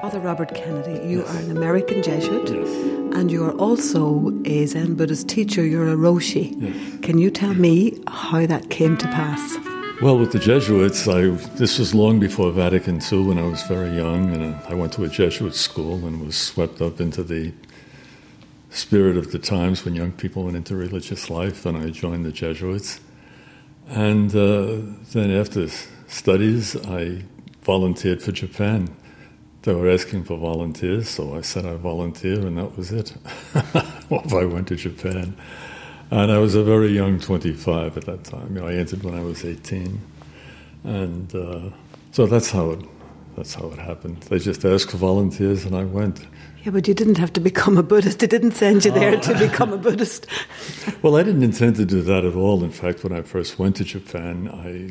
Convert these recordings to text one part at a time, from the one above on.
Father Robert Kennedy, you Yes. are an American Jesuit Yes. and you are also a Zen Buddhist teacher. You're a Roshi. Yes. Can you tell me how that came to pass? Well, with the Jesuits, I this was long before Vatican II when I was very young, and I went to a Jesuit school and was swept up into the spirit of the times when young people went into religious life, and I joined the Jesuits. And uh, then after studies, I volunteered for Japan. They were asking for volunteers, so I said I volunteer, and that was it. Off I went to Japan. And I was a very young 25 at that time. You know, I entered when I was 18. And uh, so that's how it that's how it happened. They just asked for volunteers and I went. Yeah, but you didn't have to become a Buddhist. They didn't send you there to become a Buddhist. Well, I didn't intend to do that at all. In fact, when I first went to Japan, I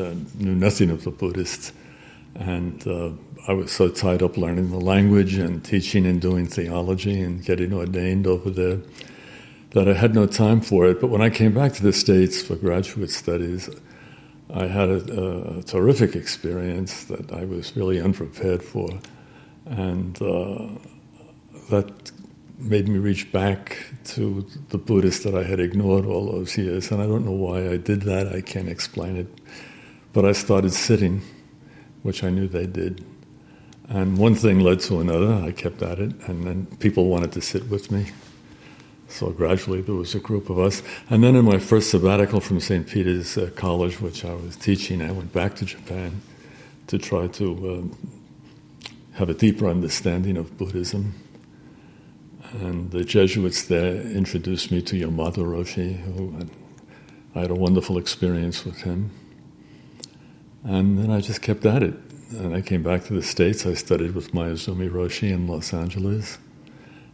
uh, knew nothing of the Buddhists. And uh, I was so tied up learning the language and teaching and doing theology and getting ordained over there that I had no time for it. But when I came back to the States for graduate studies, I had a, a terrific experience that I was really unprepared for. And uh, that made me reach back to the Buddhist that I had ignored all those years. And I don't know why I did that, I can't explain it. But I started sitting, which I knew they did. And one thing led to another. I kept at it, and then people wanted to sit with me. So gradually there was a group of us. And then in my first sabbatical from St. Peter's uh, College, which I was teaching, I went back to Japan to try to um, have a deeper understanding of Buddhism. And the Jesuits there introduced me to Yamada Roshi, who I had a wonderful experience with him. And then I just kept at it. And I came back to the States. I studied with Maezumi Roshi in Los Angeles,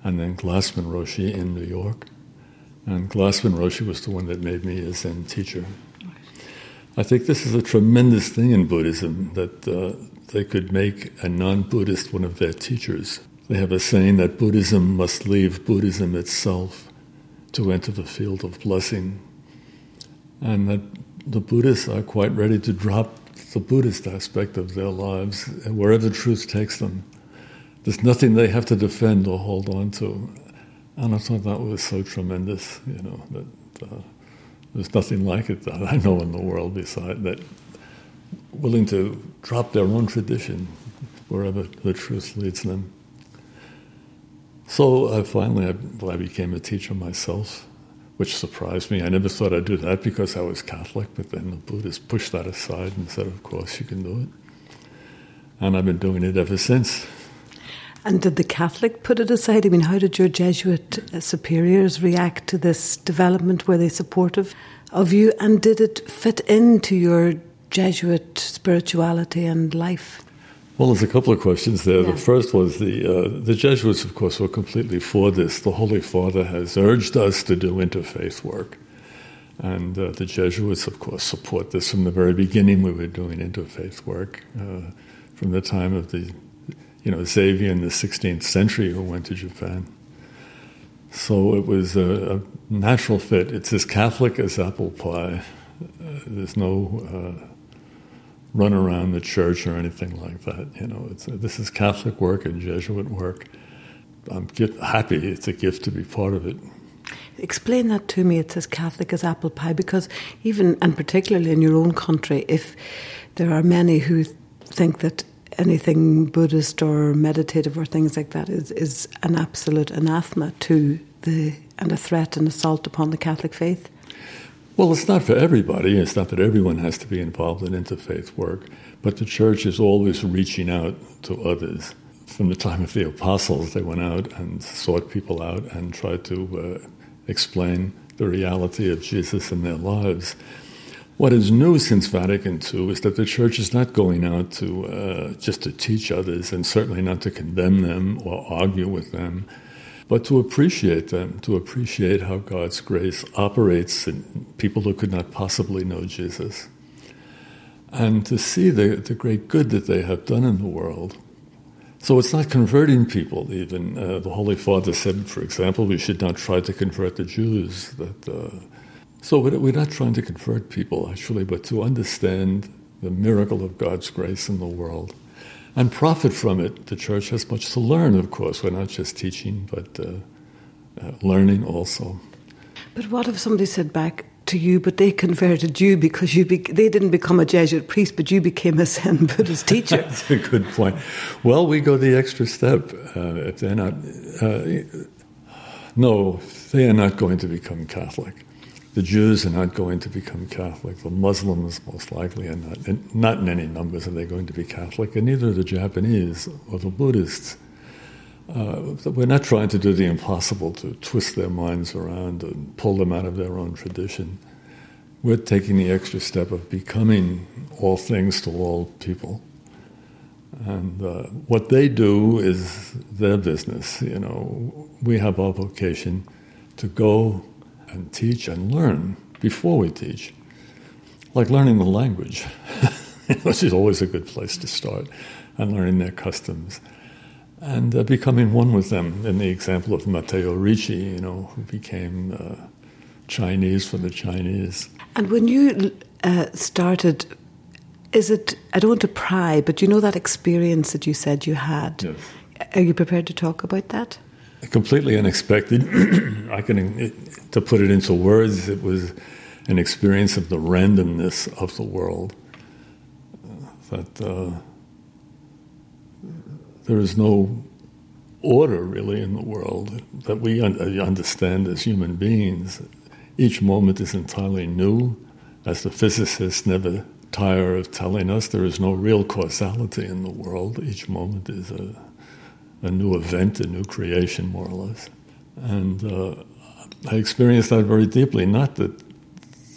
and then Glassman Roshi in New York. And Glassman Roshi was the one that made me a Zen teacher. I think this is a tremendous thing in Buddhism that uh, they could make a non Buddhist one of their teachers. They have a saying that Buddhism must leave Buddhism itself to enter the field of blessing. And that the Buddhists are quite ready to drop the Buddhist aspect of their lives wherever truth takes them. There's nothing they have to defend or hold on to. And I thought that was so tremendous, you know, that uh, there's nothing like it that I know in the world beside that willing to drop their own tradition wherever the truth leads them. So I finally I, I became a teacher myself, which surprised me. I never thought I'd do that because I was Catholic, but then the Buddhists pushed that aside and said, "Of course you can do it," and I've been doing it ever since. And did the Catholic put it aside? I mean, how did your Jesuit superiors react to this development? Were they supportive of you? And did it fit into your Jesuit spirituality and life? Well, there's a couple of questions there. Yeah. The first was the uh, the Jesuits, of course, were completely for this. The Holy Father has urged us to do interfaith work, and uh, the Jesuits, of course, support this from the very beginning. We were doing interfaith work uh, from the time of the, you know, Xavier in the 16th century who went to Japan. So it was a, a natural fit. It's as Catholic as apple pie. Uh, there's no. Run around the church or anything like that. You know, it's, this is Catholic work and Jesuit work. I'm happy. It's a gift to be part of it. Explain that to me. It's as Catholic as apple pie because even and particularly in your own country, if there are many who think that anything Buddhist or meditative or things like that is is an absolute anathema to the and a threat and assault upon the Catholic faith. Well, it's not for everybody. It's not that everyone has to be involved in interfaith work, but the church is always reaching out to others. From the time of the apostles, they went out and sought people out and tried to uh, explain the reality of Jesus in their lives. What is new since Vatican II is that the church is not going out to uh, just to teach others, and certainly not to condemn them or argue with them, but to appreciate them, to appreciate how God's grace operates in people who could not possibly know Jesus, and to see the, the great good that they have done in the world. So it's not converting people, even. Uh, the Holy Father said, for example, we should not try to convert the Jews. That, uh, so we're not trying to convert people, actually, but to understand the miracle of God's grace in the world. And profit from it. The church has much to learn, of course. We're not just teaching, but uh, uh, learning also. But what if somebody said back to you, but they converted you because you be- they didn't become a Jesuit priest, but you became a Zen Buddhist teacher? That's a good point. Well, we go the extra step. Uh, if they're not, uh, no, they are not going to become Catholic. The Jews are not going to become Catholic. The Muslims, most likely, are not. not in any numbers are they going to be Catholic, and neither are the Japanese or the Buddhists. Uh, we're not trying to do the impossible to twist their minds around and pull them out of their own tradition. We're taking the extra step of becoming all things to all people. And uh, what they do is their business. You know, we have our vocation to go and teach and learn before we teach, like learning the language, which is always a good place to start, and learning their customs, and uh, becoming one with them. In the example of Matteo Ricci, you know, who became uh, Chinese for the Chinese. And when you uh, started, is it? I don't want to pry, but you know that experience that you said you had. Yes. Are you prepared to talk about that? completely unexpected. I can, to put it into words, it was an experience of the randomness of the world. That uh, there is no order really in the world that we un- uh, understand as human beings. Each moment is entirely new, as the physicists never tire of telling us. There is no real causality in the world. Each moment is a a new event, a new creation, more or less. And uh, I experienced that very deeply. Not that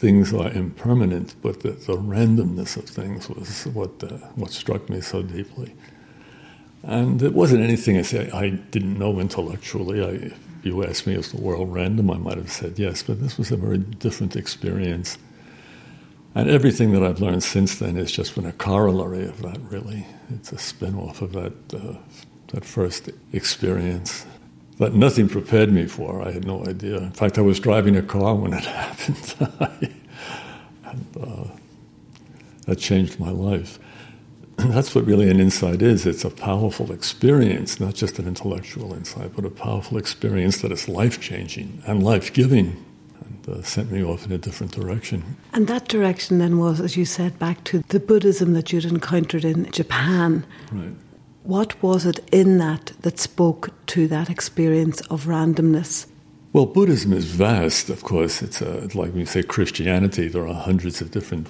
things are impermanent, but that the randomness of things was what uh, what struck me so deeply. And it wasn't anything I, say, I didn't know intellectually. I, if you asked me, is the world random? I might have said yes, but this was a very different experience. And everything that I've learned since then has just been a corollary of that, really. It's a spin off of that uh, that first experience that nothing prepared me for. I had no idea. In fact, I was driving a car when it happened. and uh, that changed my life. And that's what really an insight is. It's a powerful experience, not just an intellectual insight, but a powerful experience that is life changing and life giving. And uh, sent me off in a different direction. And that direction then was, as you said, back to the Buddhism that you'd encountered in Japan. Right. What was it in that that spoke to that experience of randomness? Well, Buddhism is vast, of course. It's a, like when you say Christianity, there are hundreds of different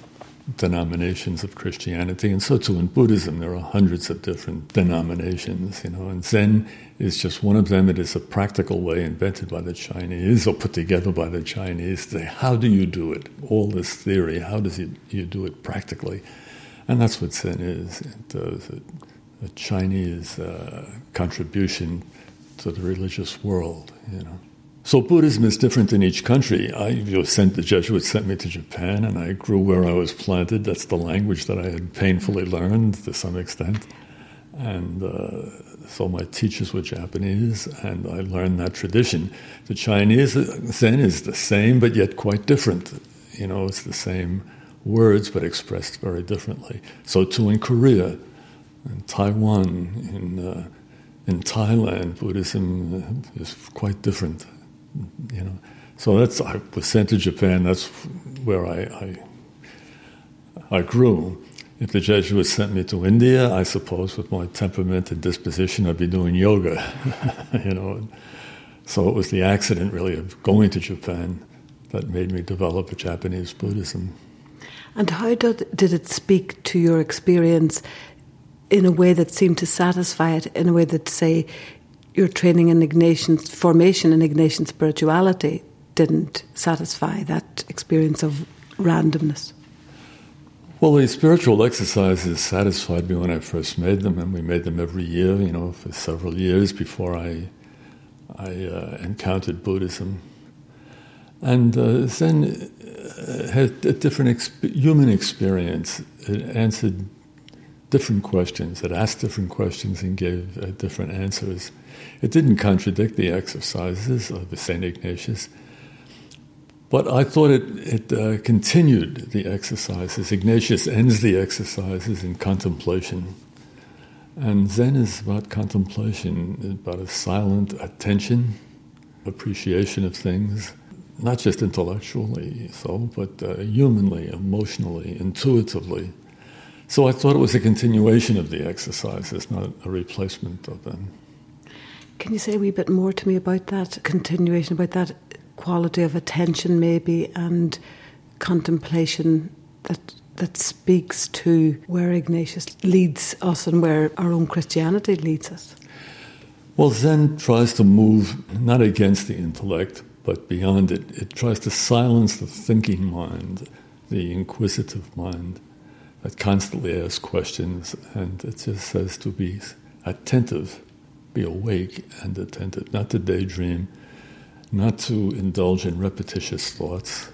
denominations of Christianity, and so too in Buddhism, there are hundreds of different denominations, you know, and Zen is just one of them. It is a practical way invented by the Chinese or put together by the Chinese to say, how do you do it? All this theory, how does it, you do it practically? And that's what Zen is. It does it a Chinese uh, contribution to the religious world, you know. So Buddhism is different in each country. I you know, sent the Jesuits sent me to Japan, and I grew where I was planted. That's the language that I had painfully learned to some extent, and uh, so my teachers were Japanese, and I learned that tradition. The Chinese uh, Zen is the same, but yet quite different. You know, it's the same words, but expressed very differently. So too in Korea in Taiwan, in uh, in Thailand, Buddhism is quite different. You know, so that's I was sent to Japan. That's where I I, I grew. If the Jesuits sent me to India, I suppose with my temperament and disposition, I'd be doing yoga. you know, so it was the accident really of going to Japan that made me develop a Japanese Buddhism. And how did, did it speak to your experience in a way that seemed to satisfy it, in a way that, say, your training in Ignatian formation in Ignatian spirituality didn't satisfy that experience of randomness? Well, the spiritual exercises satisfied me when I first made them, and we made them every year, you know, for several years before I, I uh, encountered Buddhism. And uh, Zen uh, had a different exp- human experience. It answered different questions, it asked different questions and gave uh, different answers. It didn't contradict the exercises of St. Ignatius, but I thought it, it uh, continued the exercises. Ignatius ends the exercises in contemplation. And Zen is about contemplation, about a silent attention, appreciation of things, not just intellectually so, but uh, humanly, emotionally, intuitively. So I thought it was a continuation of the exercises, not a replacement of them. Can you say a wee bit more to me about that continuation, about that quality of attention, maybe, and contemplation that that speaks to where Ignatius leads us and where our own Christianity leads us? Well, Zen tries to move not against the intellect, but beyond it. It tries to silence the thinking mind, the inquisitive mind that constantly asks questions, and it just says to be attentive, be awake and attentive, not to daydream, not to indulge in repetitious thoughts,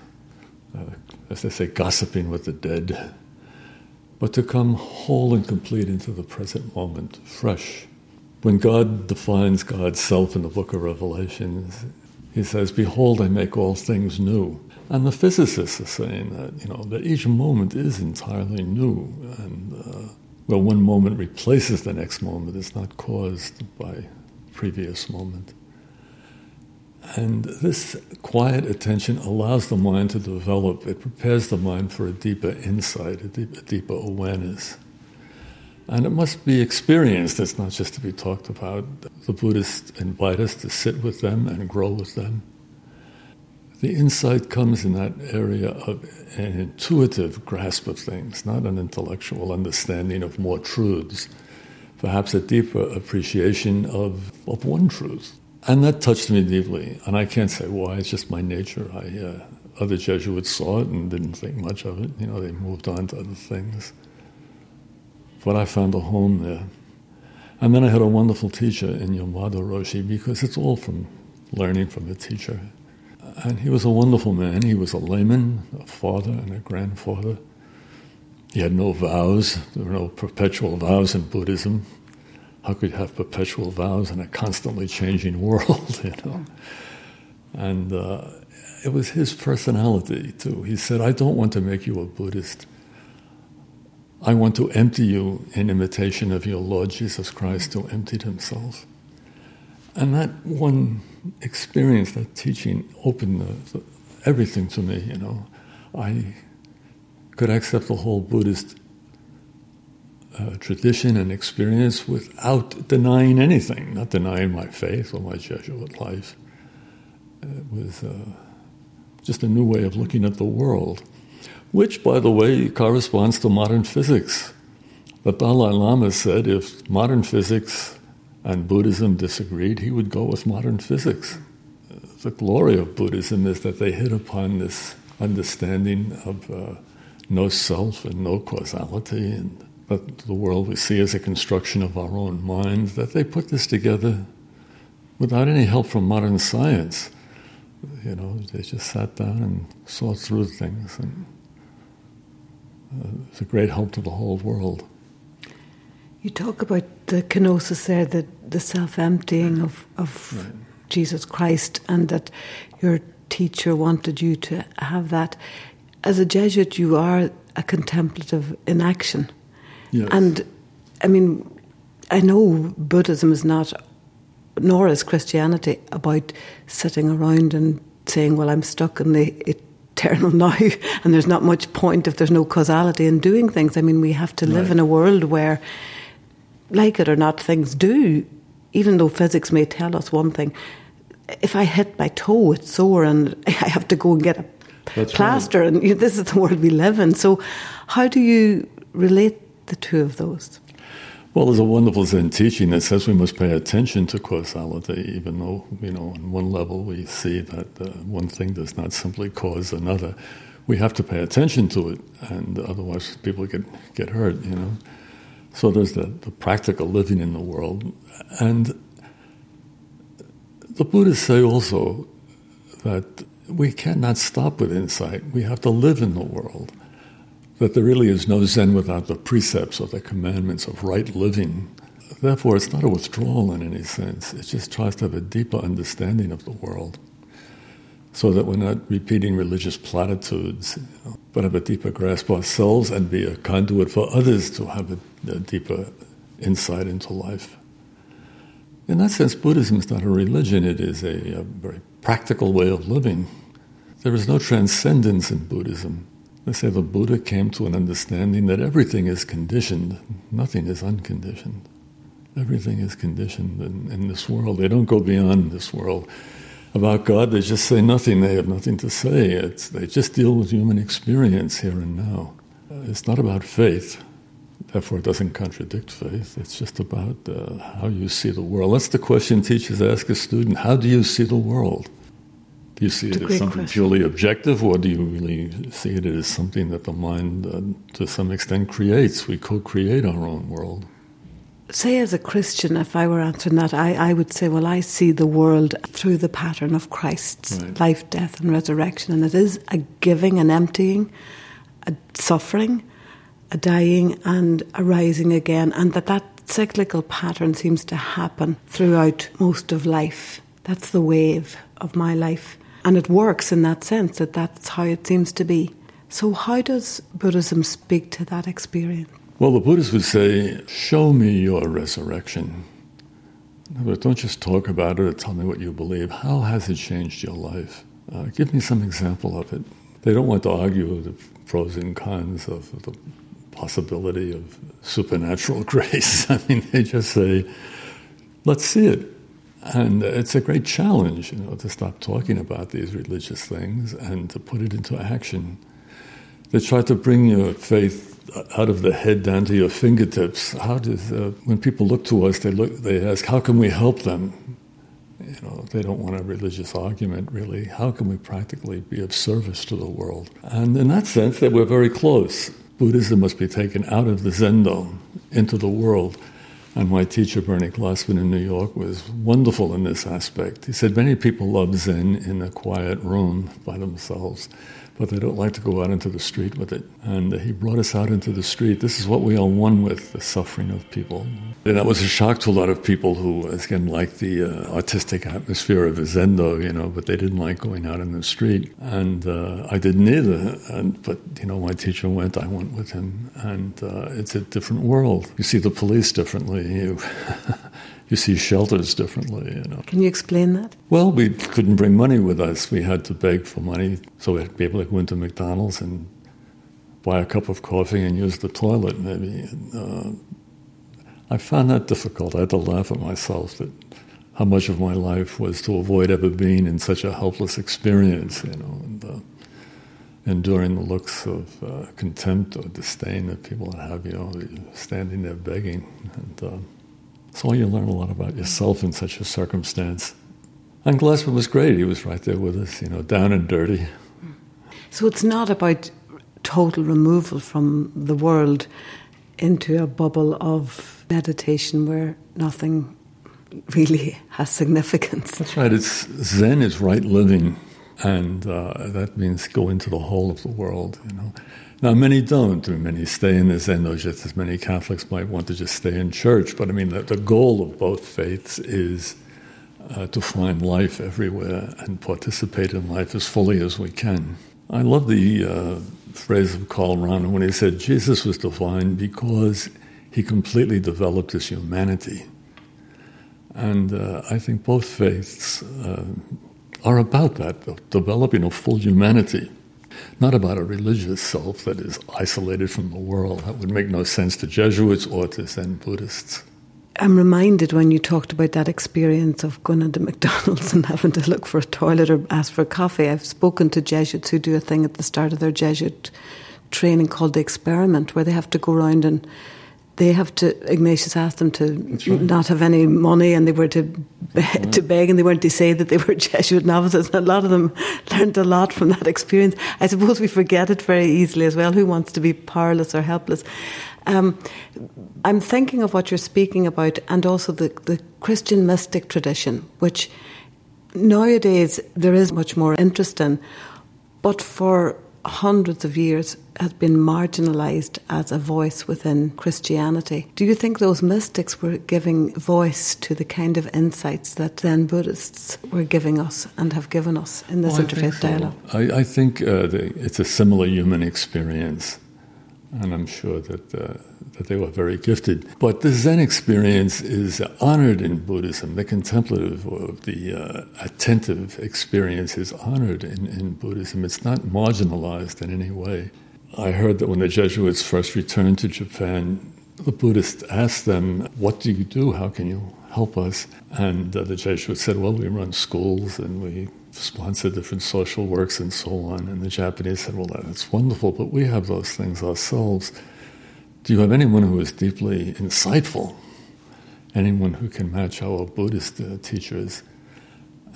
uh, as they say, gossiping with the dead, but to come whole and complete into the present moment, fresh. When God defines God's self in the book of Revelations, he says, Behold, I make all things new. And the physicists are saying that, you know, that each moment is entirely new. And uh, well, one moment replaces the next moment, it's not caused by previous moment. And this quiet attention allows the mind to develop, it prepares the mind for a deeper insight, a, deep, a deeper awareness. And it must be experienced, it's not just to be talked about. The Buddhists invite us to sit with them and grow with them. The insight comes in that area of an intuitive grasp of things, not an intellectual understanding of more truths, perhaps a deeper appreciation of, of one truth. And that touched me deeply. And I can't say why, it's just my nature. I, uh, other Jesuits saw it and didn't think much of it. You know, they moved on to other things. But I found a home there. And then I had a wonderful teacher in Yamada Roshi because it's all from learning from the teacher. And he was a wonderful man. He was a layman, a father, and a grandfather. He had no vows. There were no perpetual vows in Buddhism how could you have perpetual vows in a constantly changing world, you know? And uh, it was his personality, too. He said, I don't want to make you a Buddhist. I want to empty you in imitation of your Lord Jesus Christ who emptied himself. And that one experience, that teaching, opened the, the, everything to me, you know. I could accept the whole Buddhist uh, tradition and experience without denying anything, not denying my faith or my Jesuit life. It was uh, just a new way of looking at the world, which, by the way, corresponds to modern physics. The Dalai Lama said if modern physics and Buddhism disagreed, he would go with modern physics. The glory of Buddhism is that they hit upon this understanding of uh, no self and no causality and that the world we see as a construction of our own minds, that they put this together without any help from modern science. You know, they just sat down and saw through things, and uh, it's a great help to the whole world. You talk about the kenosis there, the, the self emptying of, of right. Jesus Christ, and that your teacher wanted you to have that. As a Jesuit, you are a contemplative in action. Yes. And I mean, I know Buddhism is not, nor is Christianity, about sitting around and saying, well, I'm stuck in the eternal now, and there's not much point if there's no causality in doing things. I mean, we have to live right. in a world where, like it or not, things do, even though physics may tell us one thing. If I hit my toe, it's sore, and I have to go and get a That's plaster, right. and you know, this is the world we live in. So, how do you relate the two of those? Well, there's a wonderful Zen teaching that says we must pay attention to causality, even though, you know, on one level we see that uh, one thing does not simply cause another. We have to pay attention to it, and otherwise people get, get hurt, you know. So there's the, the practical living in the world. And the Buddhists say also that we cannot stop with insight, we have to live in the world that there really is no Zen without the precepts or the commandments of right living. Therefore, it's not a withdrawal in any sense. It just tries to have a deeper understanding of the world so that we're not repeating religious platitudes, you know, but have a deeper grasp of ourselves and be a conduit for others to have a, a deeper insight into life. In that sense, Buddhism is not a religion, it is a, a very practical way of living. There is no transcendence in Buddhism. They say the Buddha came to an understanding that everything is conditioned, nothing is unconditioned. Everything is conditioned in, in this world. They don't go beyond this world. About God, they just say nothing. They have nothing to say. It's, they just deal with human experience here and now. It's not about faith. Therefore, it doesn't contradict faith. It's just about uh, how you see the world. That's the question teachers ask a student How do you see the world? Do you see it as something question. purely objective, or do you really see it as something that the mind, uh, to some extent, creates? We co create our own world. Say, as a Christian, if I were answering that, I, I would say, well, I see the world through the pattern of Christ's right. life, death, and resurrection. And it is a giving, an emptying, a suffering, a dying, and a rising again. And that that cyclical pattern seems to happen throughout most of life. That's the wave of my life. And it works in that sense that that's how it seems to be. So, how does Buddhism speak to that experience? Well, the Buddhists would say, Show me your resurrection. But don't just talk about it or tell me what you believe. How has it changed your life? Uh, give me some example of it. They don't want to argue the pros and cons of the possibility of supernatural grace. I mean, they just say, let's see it. And it's a great challenge, you know, to stop talking about these religious things and to put it into action. They try to bring your faith out of the head down to your fingertips. How does uh, when people look to us, they look, they ask, how can we help them? You know, they don't want a religious argument, really. How can we practically be of service to the world? And in that sense, that we're very close. Buddhism must be taken out of the Zendo into the world. And my teacher, Bernie Glassman in New York, was wonderful in this aspect. He said many people love Zen in a quiet room by themselves but they don't like to go out into the street with it. And he brought us out into the street. This is what we are one with the suffering of people. And that was a shock to a lot of people who, again, liked the uh, artistic atmosphere of Zendo, you know, but they didn't like going out in the street. And uh, I didn't either. And, but, you know, my teacher went, I went with him. And uh, it's a different world. You see the police differently. You you see shelters differently. You know. Can you explain that? Well, we couldn't bring money with us. We had to beg for money, so we'd be able to go into McDonald's and buy a cup of coffee and use the toilet, maybe. And, uh, I found that difficult. I had to laugh at myself that how much of my life was to avoid ever being in such a helpless experience, you know, and uh, enduring the looks of uh, contempt or disdain that people have, you know, standing there begging. And, uh, so you learn a lot about yourself in such a circumstance. And Glassman was great. He was right there with us, you know, down and dirty. So it's not about total removal from the world into a bubble of meditation where nothing really has significance. That's right. It's Zen is right living, and uh, that means go into the whole of the world. You know, now, many don't. Many stay in this Zen, just as many Catholics might want to just stay in church. But I mean, the, the goal of both faiths is uh, to find life everywhere and participate in life as fully as we can. I love the uh, phrase of Karl Rahner when he said Jesus was divine because he completely developed his humanity. And uh, I think both faiths uh, are about that, developing a full humanity not about a religious self that is isolated from the world. That would make no sense to Jesuits or to Zen Buddhists. I'm reminded when you talked about that experience of going into McDonald's and having to look for a toilet or ask for coffee. I've spoken to Jesuits who do a thing at the start of their Jesuit training called the experiment, where they have to go around and they have to. Ignatius asked them to right. not have any money, and they were to right. to beg, and they weren't to say that they were Jesuit novices. And a lot of them learned a lot from that experience. I suppose we forget it very easily as well. Who wants to be powerless or helpless? Um, I'm thinking of what you're speaking about, and also the the Christian mystic tradition, which nowadays there is much more interest in, but for hundreds of years has been marginalized as a voice within Christianity. Do you think those mystics were giving voice to the kind of insights that then Buddhists were giving us and have given us in this well, interfaith so. dialogue? I, I think uh, the, it's a similar human experience. And I'm sure that uh, that they were very gifted. But the Zen experience is honored in Buddhism. The contemplative or the uh, attentive experience is honored in, in Buddhism. It's not marginalized in any way. I heard that when the Jesuits first returned to Japan, the Buddhists asked them, What do you do? How can you help us? And uh, the Jesuits said, Well, we run schools and we sponsor different social works and so on. And the Japanese said, Well, that's wonderful, but we have those things ourselves. Do you have anyone who is deeply insightful? Anyone who can match our Buddhist uh, teachers?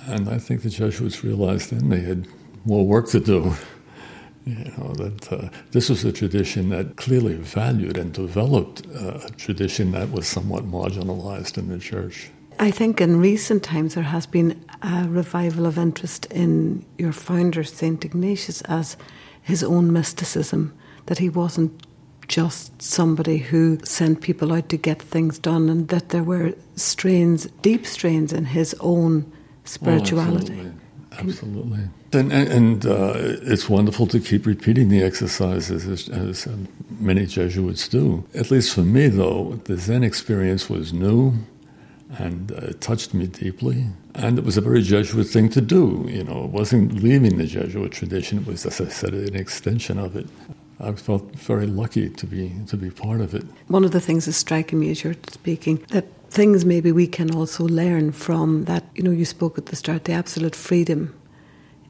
And I think the Jesuits realized then they had more work to do. You know, that uh, this was a tradition that clearly valued and developed uh, a tradition that was somewhat marginalized in the church. I think in recent times there has been a revival of interest in your founder, St. Ignatius, as his own mysticism, that he wasn't just somebody who sent people out to get things done, and that there were strains, deep strains in his own spirituality. Oh, absolutely. absolutely. And, and uh, it's wonderful to keep repeating the exercises as, as um, many Jesuits do. At least for me, though, the Zen experience was new and uh, it touched me deeply. And it was a very Jesuit thing to do. You know, it wasn't leaving the Jesuit tradition. It was, as I said, an extension of it. I felt very lucky to be to be part of it. One of the things that's striking me as you're speaking that things maybe we can also learn from that. You know, you spoke at the start the absolute freedom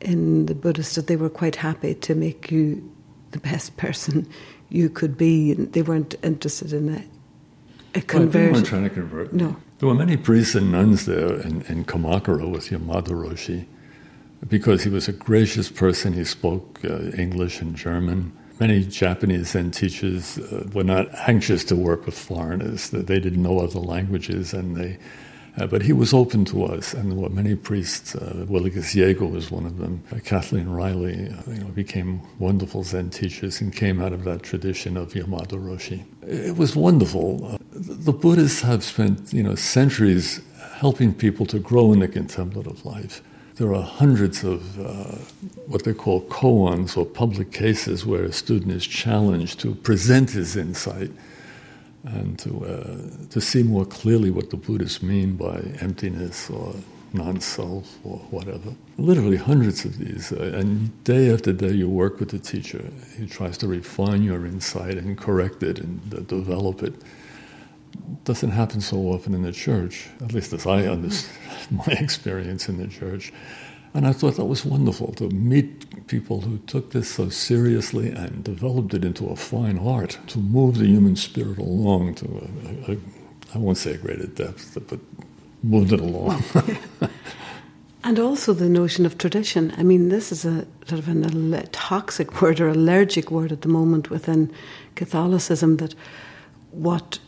in the Buddhists that they were quite happy to make you the best person you could be. And they weren't interested in a, a conversion. Well, they weren't trying to convert. No. There were many priests and nuns there in, in Kamakura with Yamada Roshi because he was a gracious person. He spoke uh, English and German. Many Japanese Zen teachers uh, were not anxious to work with foreigners. They didn't know other languages, and they. Uh, but he was open to us, and there were many priests. Uh, Jaeger was one of them. Uh, Kathleen Riley, uh, you know, became wonderful Zen teachers and came out of that tradition of Yamada Roshi. It was wonderful. The Buddhists have spent, you know, centuries helping people to grow in the contemplative life. There are hundreds of uh, what they call koans or public cases where a student is challenged to present his insight and to, uh, to see more clearly what the Buddhists mean by emptiness or non self or whatever. Literally hundreds of these. Uh, and day after day, you work with the teacher. He tries to refine your insight and correct it and develop it doesn't happen so often in the church, at least as I understand my experience in the church. And I thought that was wonderful to meet people who took this so seriously and developed it into a fine art to move the human spirit along to a, a, I won't say a greater depth, but moved it along. and also the notion of tradition. I mean, this is a sort of an, a toxic word or allergic word at the moment within Catholicism that what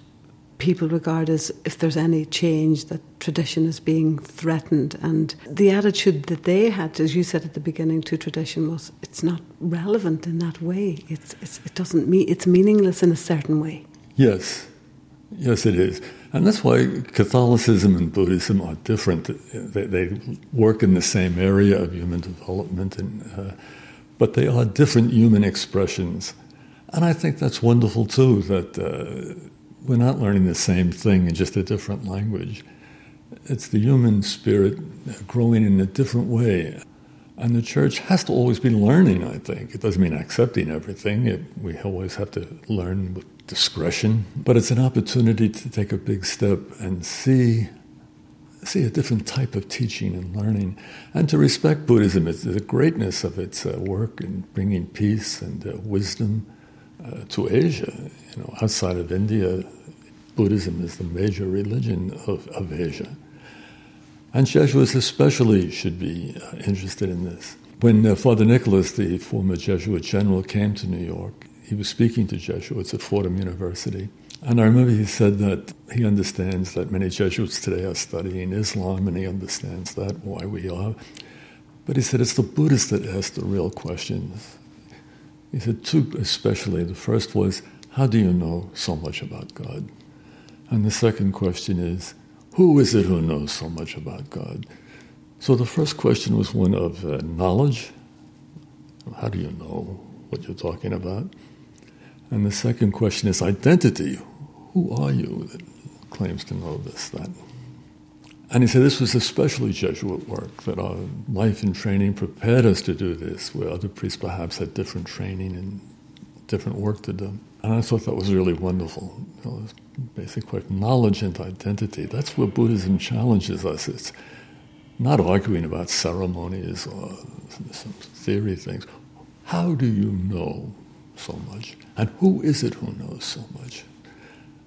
people regard as if there's any change that tradition is being threatened. And the attitude that they had as you said at the beginning to tradition was it's not relevant in that way. It's, it's it doesn't mean it's meaningless in a certain way. Yes. Yes it is. And that's why Catholicism and Buddhism are different. They, they work in the same area of human development and uh, but they are different human expressions. And I think that's wonderful too that uh, we're not learning the same thing in just a different language. It's the human spirit growing in a different way. And the church has to always be learning, I think. It doesn't mean accepting everything. It, we always have to learn with discretion. But it's an opportunity to take a big step and see, see a different type of teaching and learning. And to respect Buddhism, it's the greatness of its uh, work in bringing peace and uh, wisdom uh, to Asia. You know, outside of India, Buddhism is the major religion of, of Asia. And Jesuits especially should be uh, interested in this. When uh, Father Nicolás, the former Jesuit general, came to New York, he was speaking to Jesuits at Fordham University. And I remember he said that he understands that many Jesuits today are studying Islam, and he understands that, why we are. But he said it's the Buddhists that ask the real questions. He said two especially. The first was, how do you know so much about God? And the second question is, who is it who knows so much about God? So the first question was one of uh, knowledge. How do you know what you're talking about? And the second question is identity. Who are you that claims to know this, that? And he said this was especially Jesuit work, that our life and training prepared us to do this, where other priests perhaps had different training and different work to do. And I thought that was really wonderful. You know, basic question, knowledge and identity. That's where Buddhism challenges us. It's not arguing about ceremonies or some theory things. How do you know so much? And who is it who knows so much?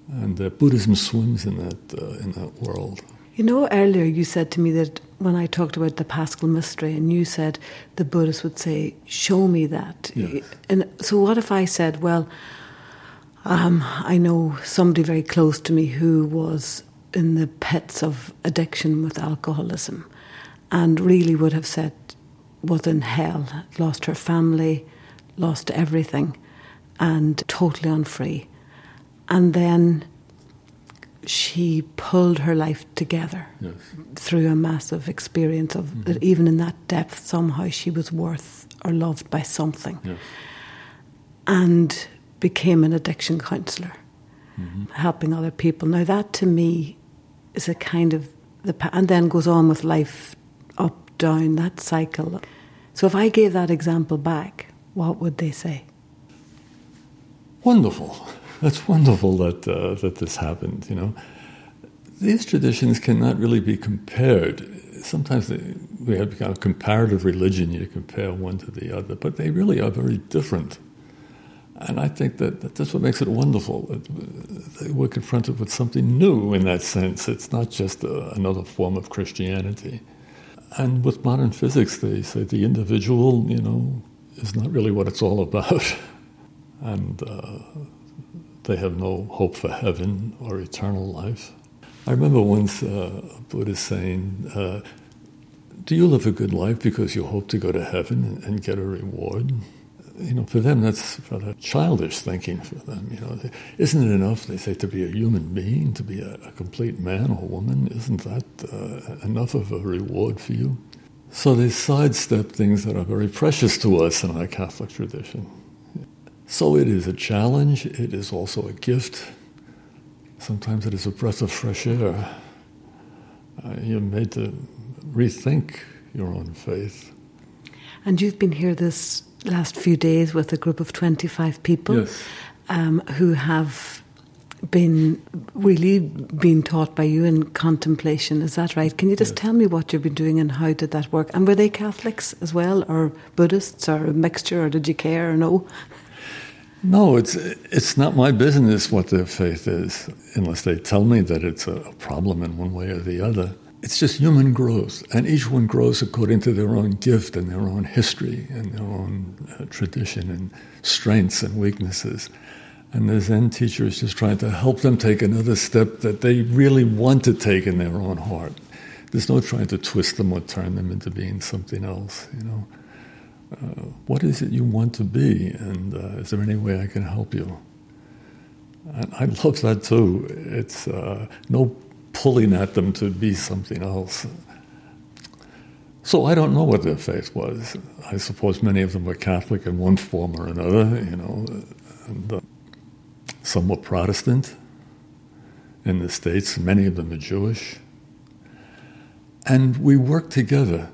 And uh, Buddhism swims in that, uh, in that world. You know, earlier you said to me that when I talked about the Paschal Mystery, and you said the Buddhist would say, Show me that. Yes. And so, what if I said, Well, um, I know somebody very close to me who was in the pits of addiction with alcoholism and really would have said, was in hell, lost her family, lost everything, and totally unfree. And then she pulled her life together yes. through a massive experience of mm-hmm. that even in that depth somehow she was worth or loved by something yes. and became an addiction counselor mm-hmm. helping other people now that to me is a kind of the and then goes on with life up down that cycle so if i gave that example back what would they say wonderful that's wonderful that uh, that this happened. You know, these traditions cannot really be compared. Sometimes they, we have kind of comparative religion. You compare one to the other, but they really are very different. And I think that, that that's what makes it wonderful. We're confronted with something new in that sense. It's not just a, another form of Christianity. And with modern physics, they say the individual, you know, is not really what it's all about. and uh, they have no hope for heaven or eternal life. I remember once uh, a Buddhist saying, uh, Do you live a good life because you hope to go to heaven and get a reward? You know, for them, that's rather childish thinking for them. You know, isn't it enough, they say, to be a human being, to be a, a complete man or woman? Isn't that uh, enough of a reward for you? So they sidestep things that are very precious to us in our Catholic tradition. So it is a challenge, it is also a gift. Sometimes it is a breath of fresh air. Uh, you're made to rethink your own faith. And you've been here this last few days with a group of 25 people yes. um, who have been really being taught by you in contemplation. Is that right? Can you just yes. tell me what you've been doing and how did that work? And were they Catholics as well, or Buddhists, or a mixture, or did you care or no? No, it's it's not my business what their faith is, unless they tell me that it's a problem in one way or the other. It's just human growth, and each one grows according to their own gift and their own history and their own uh, tradition and strengths and weaknesses. And the Zen teacher is just trying to help them take another step that they really want to take in their own heart. There's no trying to twist them or turn them into being something else, you know. Uh, what is it you want to be, and uh, is there any way I can help you? And I love that too. It's uh, no pulling at them to be something else. So I don't know what their faith was. I suppose many of them were Catholic in one form or another, you know, and uh, some were Protestant in the States, many of them are Jewish. And we worked together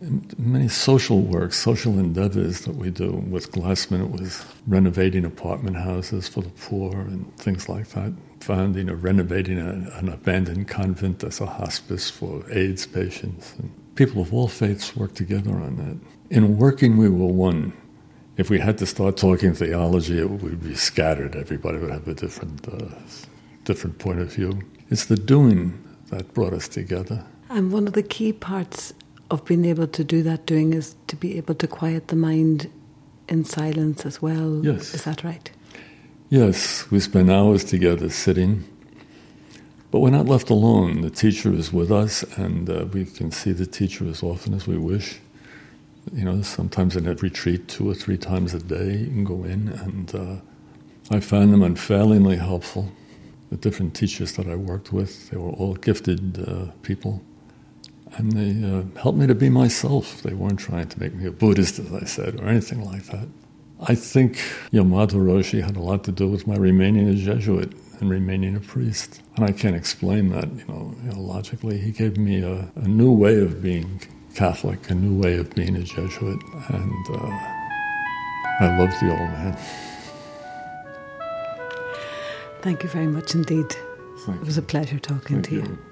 in many social works, social endeavors that we do. With Glassman, it was renovating apartment houses for the poor and things like that. Founding or renovating a, an abandoned convent as a hospice for AIDS patients. And people of all faiths work together on that. In working, we were one. If we had to start talking theology, it would be scattered. Everybody would have a different, uh, different point of view. It's the doing that brought us together. And one of the key parts of being able to do that doing is to be able to quiet the mind in silence as well. Yes. Is that right? Yes, we spend hours together sitting, but we're not left alone. The teacher is with us, and uh, we can see the teacher as often as we wish. You know, sometimes in a retreat, two or three times a day, you can go in, and uh, I found them unfailingly helpful. The different teachers that I worked with, they were all gifted uh, people and they uh, helped me to be myself. They weren't trying to make me a Buddhist, as I said, or anything like that. I think Yamada Roshi had a lot to do with my remaining a Jesuit and remaining a priest. And I can't explain that, you know, you know logically. He gave me a, a, new way of being Catholic, a new way of being a Jesuit. And uh, I love the old man. Thank you very much indeed. Thank it was a pleasure talking Thank to you. you.